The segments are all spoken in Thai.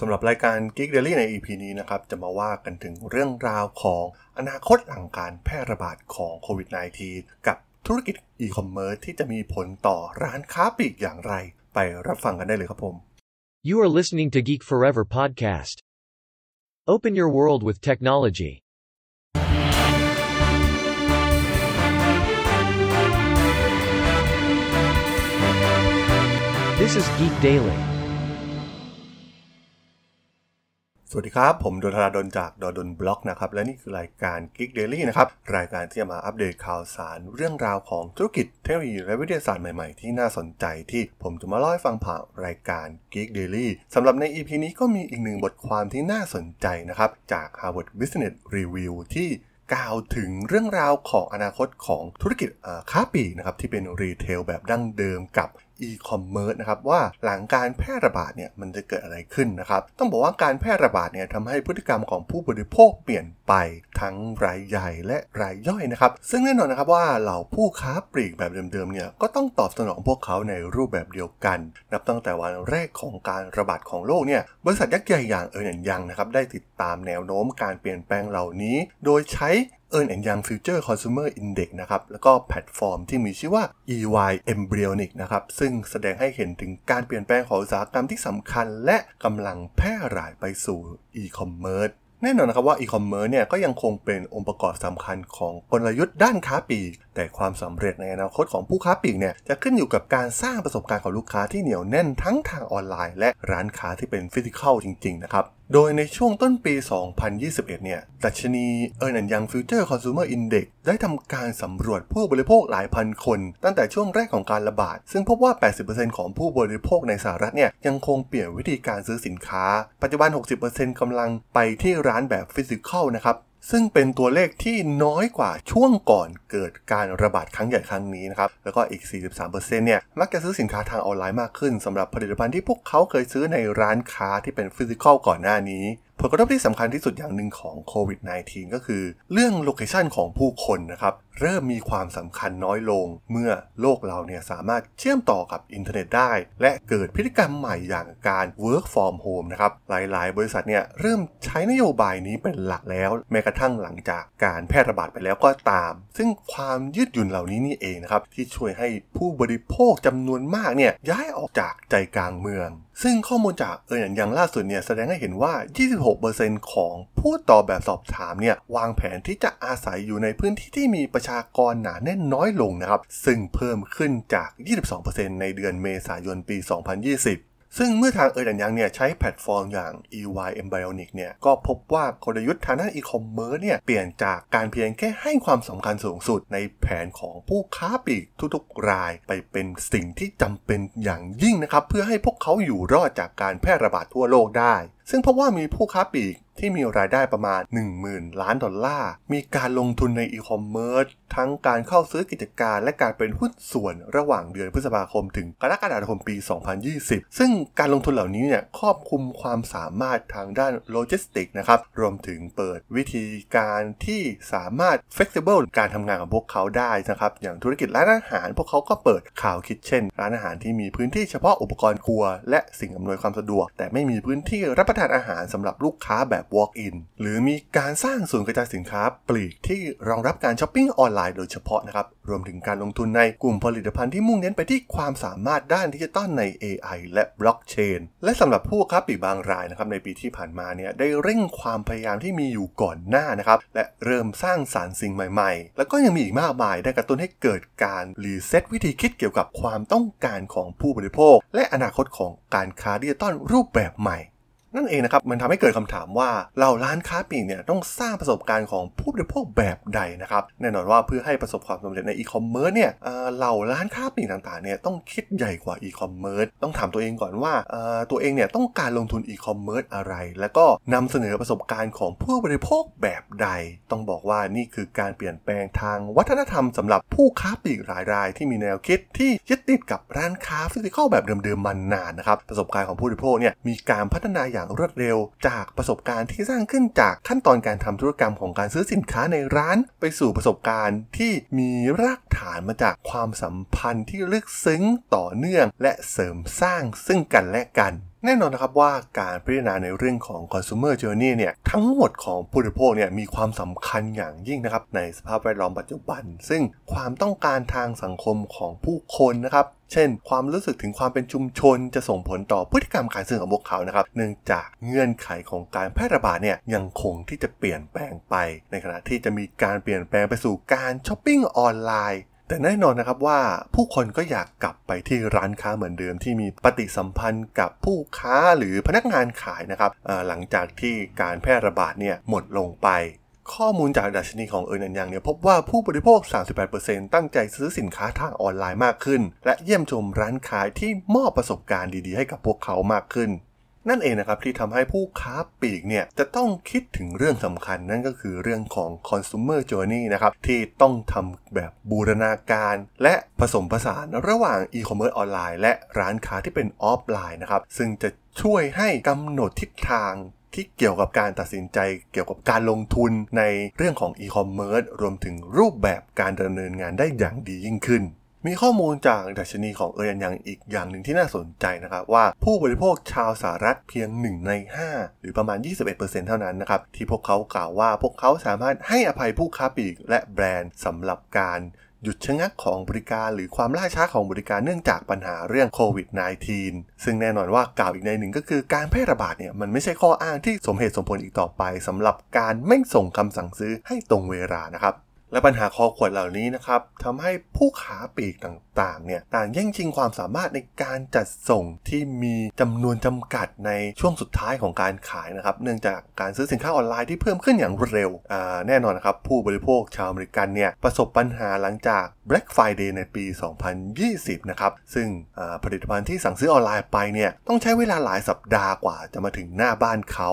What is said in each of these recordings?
สำหรับรายการ Geek Daily ใน EP นี้นะครับ จะมาว่ากันถึงเรื่องราวของอนาคตหลังการแพร่ระบาดของโควิด -19 กับธุรกิจอีคอมเมิร์ซที่จะมีผลต่อร้านค้าปลีกอย่างไร ไปรับฟังกันได้เลยครับผม You are listening to Geek Forever podcast. Open your world with technology. This is Geek Daily. สวัสดีครับ ผมดนทราดนจากดดนบล็อกนะครับ และนี่คือรายการ Geek Daily นะครับ รายการที่จะมาอัปเดตข่าวสารเรื่องราวของธุรกิจเทคโนโลยีและวิทยาศาสตร์ใหม่ๆ ที่น่าสนใจที่ผมจะมาเล่าให้ฟังผ่านรายการ Geek Daily สำหรับใน EP นี้ก็มีอีกหนึ่งบทความที่น่าสนใจนะครับ จาก Harvard Business Review ที่กล่าวถึงเรื่องราวของอนาคตของธุรกิจค้าปลีกนะครับที่เป็น retail แบบดั้งเดิมกับ อีคอมเมิร์ซนะครับว่าหลังการแพร่ระบาดเนี่ยมันจะเกิดอะไรขึ้นนะครับ ต้องบอกว่าการแพร่ระบาดเนี่ยทำให้พฤติกรรมของผู้บริโภคเปลี่ยนไปทั้งรายใหญ่และรายย่อยนะครับ ซึ่งแน่นอนนะครับว่าเหล่าผู้ค้าปลีกแบบเดิมๆเนี่ยก็ต้องตอบสนองพวกเขาในรูปแบบเดียวกัน นับตั้งแต่วันแรกของการระบาดของโรคเนี่ยบริษัทยักษ์ใหญ่อย่าง Ernst & Young นะครับได้ติดตามแนวโน้มการเปลี่ยนแปลงเหล่านี้ โดยใช้ Ernst & Young Future Consumer Index นะครับ แล้วก็แพลตฟอร์มที่มีชื่อว่า EY Embryonic นะครับ ซึ่งแสดงให้เห็นถึงการเปลี่ยนแปลงของอุตสาหกรรมที่สำคัญ และกำลังแพร่หลายไปสู่ e-commerce แน่นอนนะครับว่า e-commerce เนี่ยก็ยังคงเป็นองค์ประกอบสำคัญของกลยุทธ์ด้านค้าปลีก แต่ความสำเร็จในอนาคตของผู้ค้าปลีกเนี่ยจะขึ้นอยู่กับการสร้างประสบการณ์ของลูกค้าที่เหนียวแน่นทั้งทางออนไลน์ และร้านค้าที่เป็น physical จริงๆนะครับ โดยในช่วงต้นปี 2021 เนี่ย ดัชนี Ernst & Young Future Consumer Index ได้ทำการสำรวจผู้บริโภคหลายพันคน ตั้งแต่ช่วงแรกของการระบาด ซึ่งพบว่า 80%ของผู้บริโภคในสหรัฐเนี่ย ยังคงเปลี่ยนวิธีการซื้อสินค้า ปัจจุบัน 60%กำลังไปที่ร้านแบบ physical นะครับ ซึ่งเป็นตัวเลขที่น้อยกว่าช่วงก่อนเกิดการระบาดครั้งใหญ่ครั้งนี้นะครับ แล้วก็อีก 43%เนี่ย มักจะซื้อสินค้าทางออนไลน์มากขึ้นสำหรับผลิตภัณฑ์ที่พวกเขาเคยซื้อในร้านค้าที่เป็น physical ก่อนหน้านี้ ผลกระทบที่สำคัญที่สุดอย่างหนึ่งของโควิด -19 ก็คือ เรื่อง location ของผู้คนนะครับ เริ่มมีความสำคัญน้อยลง เมื่อโลกเราเนี่ยสามารถเชื่อมต่อกับอินเทอร์เน็ตได้ และเกิดพฤติกรรมใหม่อย่างการ work from home นะครับ หลายๆ บริษัทเนี่ยเริ่มใช้นโยบายนี้เป็นหลักแล้ว แม้กระทั่งหลังจากการแพร่ระบาดไปแล้วก็ตาม ซึ่งความยืดหยุ่นเหล่านี้นี่เองนะครับที่ช่วยให้ผู้บริโภคจำนวนมากเนี่ยย้ายออกจากใจกลางเมือง ซึ่งข้อมูลจากเอออย่างล่าสุดเนี่ยแสดงให้เห็นว่า 26%ของผู้ตอบแบบสอบถามเนี่ยวางแผนที่จะอาศัยอยู่ในพื้นที่ที่มีประชากรหนาแน่นน้อยลงนะครับ ซึ่งเพิ่มขึ้นจาก 22%ในเดือนเมษายนปี 2020 ซึ่งเมื่อทาง Ernst & Young เนี่ยใช้แพลตฟอร์มอย่าง EY Embryonic เนี่ยก็พบว่ากลยุทธ์ทางด้านอีคอมเมิร์ซเนี่ยเปลี่ยนจากการเพียงแค่ให้ความสำคัญสูงสุดในแผนของผู้ค้าปลีกทุกๆ รายไปเป็นสิ่งที่จำเป็นอย่างยิ่งนะครับ เพื่อให้พวกเขาอยู่รอดจากการแพร่ระบาดทั่วโลกได้ ซึ่งพบว่ามีผู้ค้าปลีก ที่มีรายได้ประมาณ 10,000 ล้านดอลลาร์ มีการลงทุนในอีคอมเมิร์ซทั้งการเข้าซื้อกิจการและการเป็นหุ้นส่วนระหว่างเดือนพฤษภาคมถึงกรกฎาคมปี 2020 ซึ่งการลงทุนเหล่านี้เนี่ยครอบคลุมความสามารถทางด้านโลจิสติกนะครับ รวมถึงเปิดวิธีการที่สามารถ flexible การทำงานของพวกเขาได้นะครับ อย่างธุรกิจร้านอาหาร พวกเขาก็เปิด cloud kitchen ร้านอาหารที่มีพื้นที่เฉพาะอุปกรณ์ครัว และสิ่งอำนวยความสะดวก แต่ไม่มีพื้นที่รับประทานอาหารสำหรับลูกค้าแบบ walk-in หรือมีการสร้างศูนย์กระจายสินค้าปลีกที่รองรับการช้อปปิ้งออนไลน์โดยเฉพาะนะครับ รวมถึงการลงทุนในกลุ่มผลิตภัณฑ์ที่มุ่งเน้นไปที่ความสามารถด้านดิจิตอลใน AI และบล็อกเชนและสำหรับผู้ค้าปลีกบางรายนะครับในปีที่ผ่านมาเนี่ยได้เร่งความพยายามที่มีอยู่ก่อนหน้านะครับและเริ่มสร้างสรรค์สิ่งใหม่ๆ แล้วก็ยังมีอีกมากมายได้กระตุ้นให้เกิดการ reset วิธีคิดเกี่ยวกับความต้องการของผู้บริโภค และอนาคตของการค้าดิจิตอลรูปแบบใหม่ นั่นเองนะครับมันทำให้เกิดคำถามว่าเราร้านค้าปลีกเนี่ยต้องสร้างประสบการณ์ของผู้บริโภคแบบใดนะครับแน่นอนว่าเพื่อให้ประสบความสำเร็จในอีคอมเมิร์ซเนี่ยเอ่อเราร้านค้าปลีกต่างๆเนี่ยต้องคิดใหญ่กว่าอีคอมเมิร์ซต้องถามตัวเองก่อนว่าตัวเองเนี่ยต้องการลงทุนอีคอมเมิร์ซอะไร แล้วก็นำเสนอประสบการณ์ของผู้บริโภคแบบใด ต้องบอกว่านี่คือการเปลี่ยนแปลงทางวัฒนธรรมสำหรับผู้ค้าปลีกหลายรายที่มีแนวคิดที่ยึดติดกับร้านค้า physical แบบเดิมๆมานานนะครับประสบการณ์ของผู้บริโภคเนี่ยมีการพัฒนาอย่างรวดเร็ว จากประสบการณ์ที่สร้างขึ้นจากขั้นตอนการทำธุรกรรมของการซื้อสินค้าในร้าน ไปสู่ประสบการณ์ที่มีรากฐานมาจากความสัมพันธ์ที่ลึกซึ้งต่อเนื่อง และเสริมสร้างซึ่งกันและกัน แน่นอนนะครับว่าการพิจารณาในเรื่องของ consumer journey เนี่ยทั้งหมดของผู้บริโภคเนี่ยมีความสำคัญอย่างยิ่งนะครับในสภาพแวดล้อมปัจจุบัน ซึ่งความต้องการทางสังคมของผู้คนนะครับเช่น ความรู้สึกถึงความเป็นชุมชนจะส่งผลต่อพฤติกรรมการซื้อของพวกเขานะครับ เนื่องจากเงื่อนไขของการแพร่ระบาดเนี่ยยังคงที่จะเปลี่ยนแปลงไป ในขณะที่จะมีการเปลี่ยนแปลงไปสู่การช้อปปิ้งออนไลน์ แต่แน่นอนนะครับว่าผู้คนก็อยากกลับไปที่ร้านค้าเหมือนเดิมที่มีปฏิสัมพันธ์กับผู้ค้าหรือพนักงานขายนะครับหลังจากที่การแพร่ระบาดเนี่ยหมดลงไป ข้อมูลจากดัชนีของเอิร์นันยังเนี่ยพบว่าผู้บริโภค 38%ตั้งใจซื้อสินค้าทางออนไลน์มากขึ้น และเยี่ยมชมร้านขายที่มอบประสบการณ์ดีๆ ให้กับพวกเขามากขึ้น นั่นเองนะครับที่ทำให้ผู้ค้าปลีกเนี่ยจะต้องคิดถึงเรื่องสำคัญนั่นก็คือเรื่องของ consumer journey นะครับที่ต้องทำแบบบูรณาการ และผสมผสานระหว่าง e-commerce ออนไลน์และร้านค้าที่เป็นออฟไลน์นะครับซึ่งจะช่วยให้กำหนดทิศทางที่เกี่ยวกับการตัดสินใจเกี่ยวกับการลงทุนในเรื่องของ e-commerce รวมถึงรูปแบบการดำเนินงานได้อย่างดียิ่งขึ้น มีข้อมูลจากดัชนีของ Ernst & Young อีกอย่างหนึ่งที่น่าสนใจนะครับ ว่าผู้บริโภคชาวสหรัฐเพียง 1 ใน 5 หรือประมาณ 21%เท่านั้นนะครับ ที่พวกเขากล่าวว่าพวกเขาสามารถให้อภัยผู้ค้าปลีกและแบรนด์สำหรับการหยุดชะงักของบริการหรือความล่าช้าของบริการเนื่องจากปัญหาเรื่องโควิด -19 ซึ่งแน่นอนว่ากล่าวอีกในหนึ่งก็คือการแพร่ระบาดเนี่ยมันไม่ใช่ข้ออ้างที่สมเหตุสมผลอีกต่อไปสำหรับการไม่ส่งคำสั่งซื้อให้ตรงเวลานะครับ และปัญหาคอขวดเหล่านี้นะครับทำให้ผู้ค้าปลีกต่างๆเนี่ยต่างแย่งชิงความสามารถในการจัดส่งที่มีจำนวนจำกัดในช่วงสุดท้ายของการขายนะครับเนื่องจากการซื้อสินค้าออนไลน์ที่เพิ่มขึ้นอย่างรวดเร็วแน่นอนนะครับผู้บริโภคชาวอเมริกันเนี่ยประสบปัญหาหลังจาก Black Friday ในปี 2020 นะครับซึ่งผลิตภัณฑ์ที่สั่งซื้อออนไลน์ไปเนี่ยต้องใช้เวลาหลายสัปดาห์กว่าจะมาถึงหน้าบ้านเขา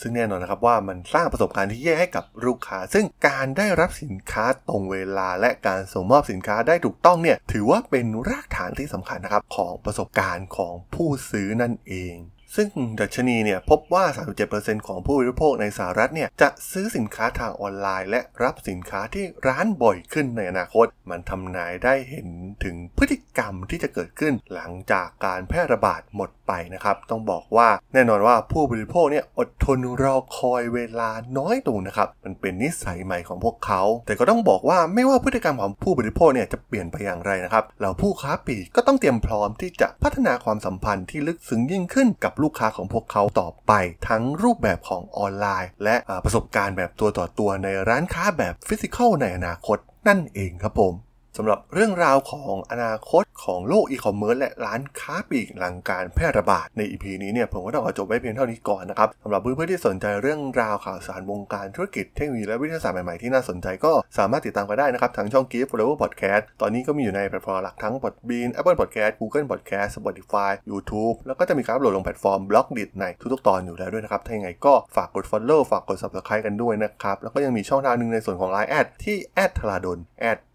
ซึ่งแน่นอนนะครับว่ามันสร้างประสบการณ์ที่แย่ให้กับลูกค้า ซึ่งการได้รับสินค้าตรงเวลาและการส่งมอบสินค้าได้ถูกต้องเนี่ยถือว่าเป็นรากฐานที่สำคัญนะครับของประสบการณ์ของผู้ซื้อนั่นเองซึ่งดัชนีเนี่ยพบว่า 37%ของผู้บริโภคในสหรัฐเนี่ยจะซื้อสินค้าทางออนไลน์ และรับสินค้าที่ร้านบ่อยขึ้นในอนาคต มันทำนายได้เห็นถึงพฤติกรรมที่จะเกิดขึ้นหลังจากการแพร่ระบาดหมดไปนะครับ ต้องบอกว่าแน่นอนว่าผู้บริโภคเนี่ยอดทนรอคอยเวลาน้อยลงนะครับ มันเป็นนิสัยใหม่ของพวกเขา แต่ก็ต้องบอกว่าไม่ว่าพฤติกรรมของผู้บริโภคเนี่ยจะเปลี่ยนไปอย่างไรนะครับเราผู้ค้าปลีกก็ต้องเตรียมพร้อมที่จะพัฒนาความสัมพันธ์ที่ลึกซึ้งยิ่งขึ้นกับลูกค้าของพวกเขาต่อไป ทั้งรูปแบบของออนไลน์ และประสบการณ์แบบตัวต่อตัวในร้านค้าแบบ physical ในอนาคตนั่นเองครับผมสำหรับเรื่องราวของอนาคตของโลกอีคอมเมิร์ซและร้านค้าปลีกหลังการแพร่ระบาดใน EP นี้เนี่ยผมก็ต้องขอจบไว้เพียงเท่านี้ก่อนนะครับสำหรับเพื่อนๆที่สนใจเรื่องราวข่าวสารวงการธุรกิจเทคโนโลยีและวิทยาศาสตร์ใหม่ๆที่น่าสนใจก็สามารถติดตามกันได้นะครับทางช่อง Geek Forever Podcast ตอนนี้ก็มีอยู่ในแพลตฟอร์มหลักทั้ง Podbean Apple Podcast Google Podcast Spotify YouTube แล้วก็จะมีการอัปโหลดลงแพลตฟอร์ม Blockdit ในทุกๆตอนอยู่แล้วด้วยนะครับถ้าอย่างไรก็ฝากกด Follow ฝากกด Subscribe กันด้วยนะครับแล้วก็ยังมีช่องทางหนึ่งในส่วนของ Line แอดที่แอดธราดล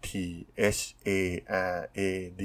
t h a r a d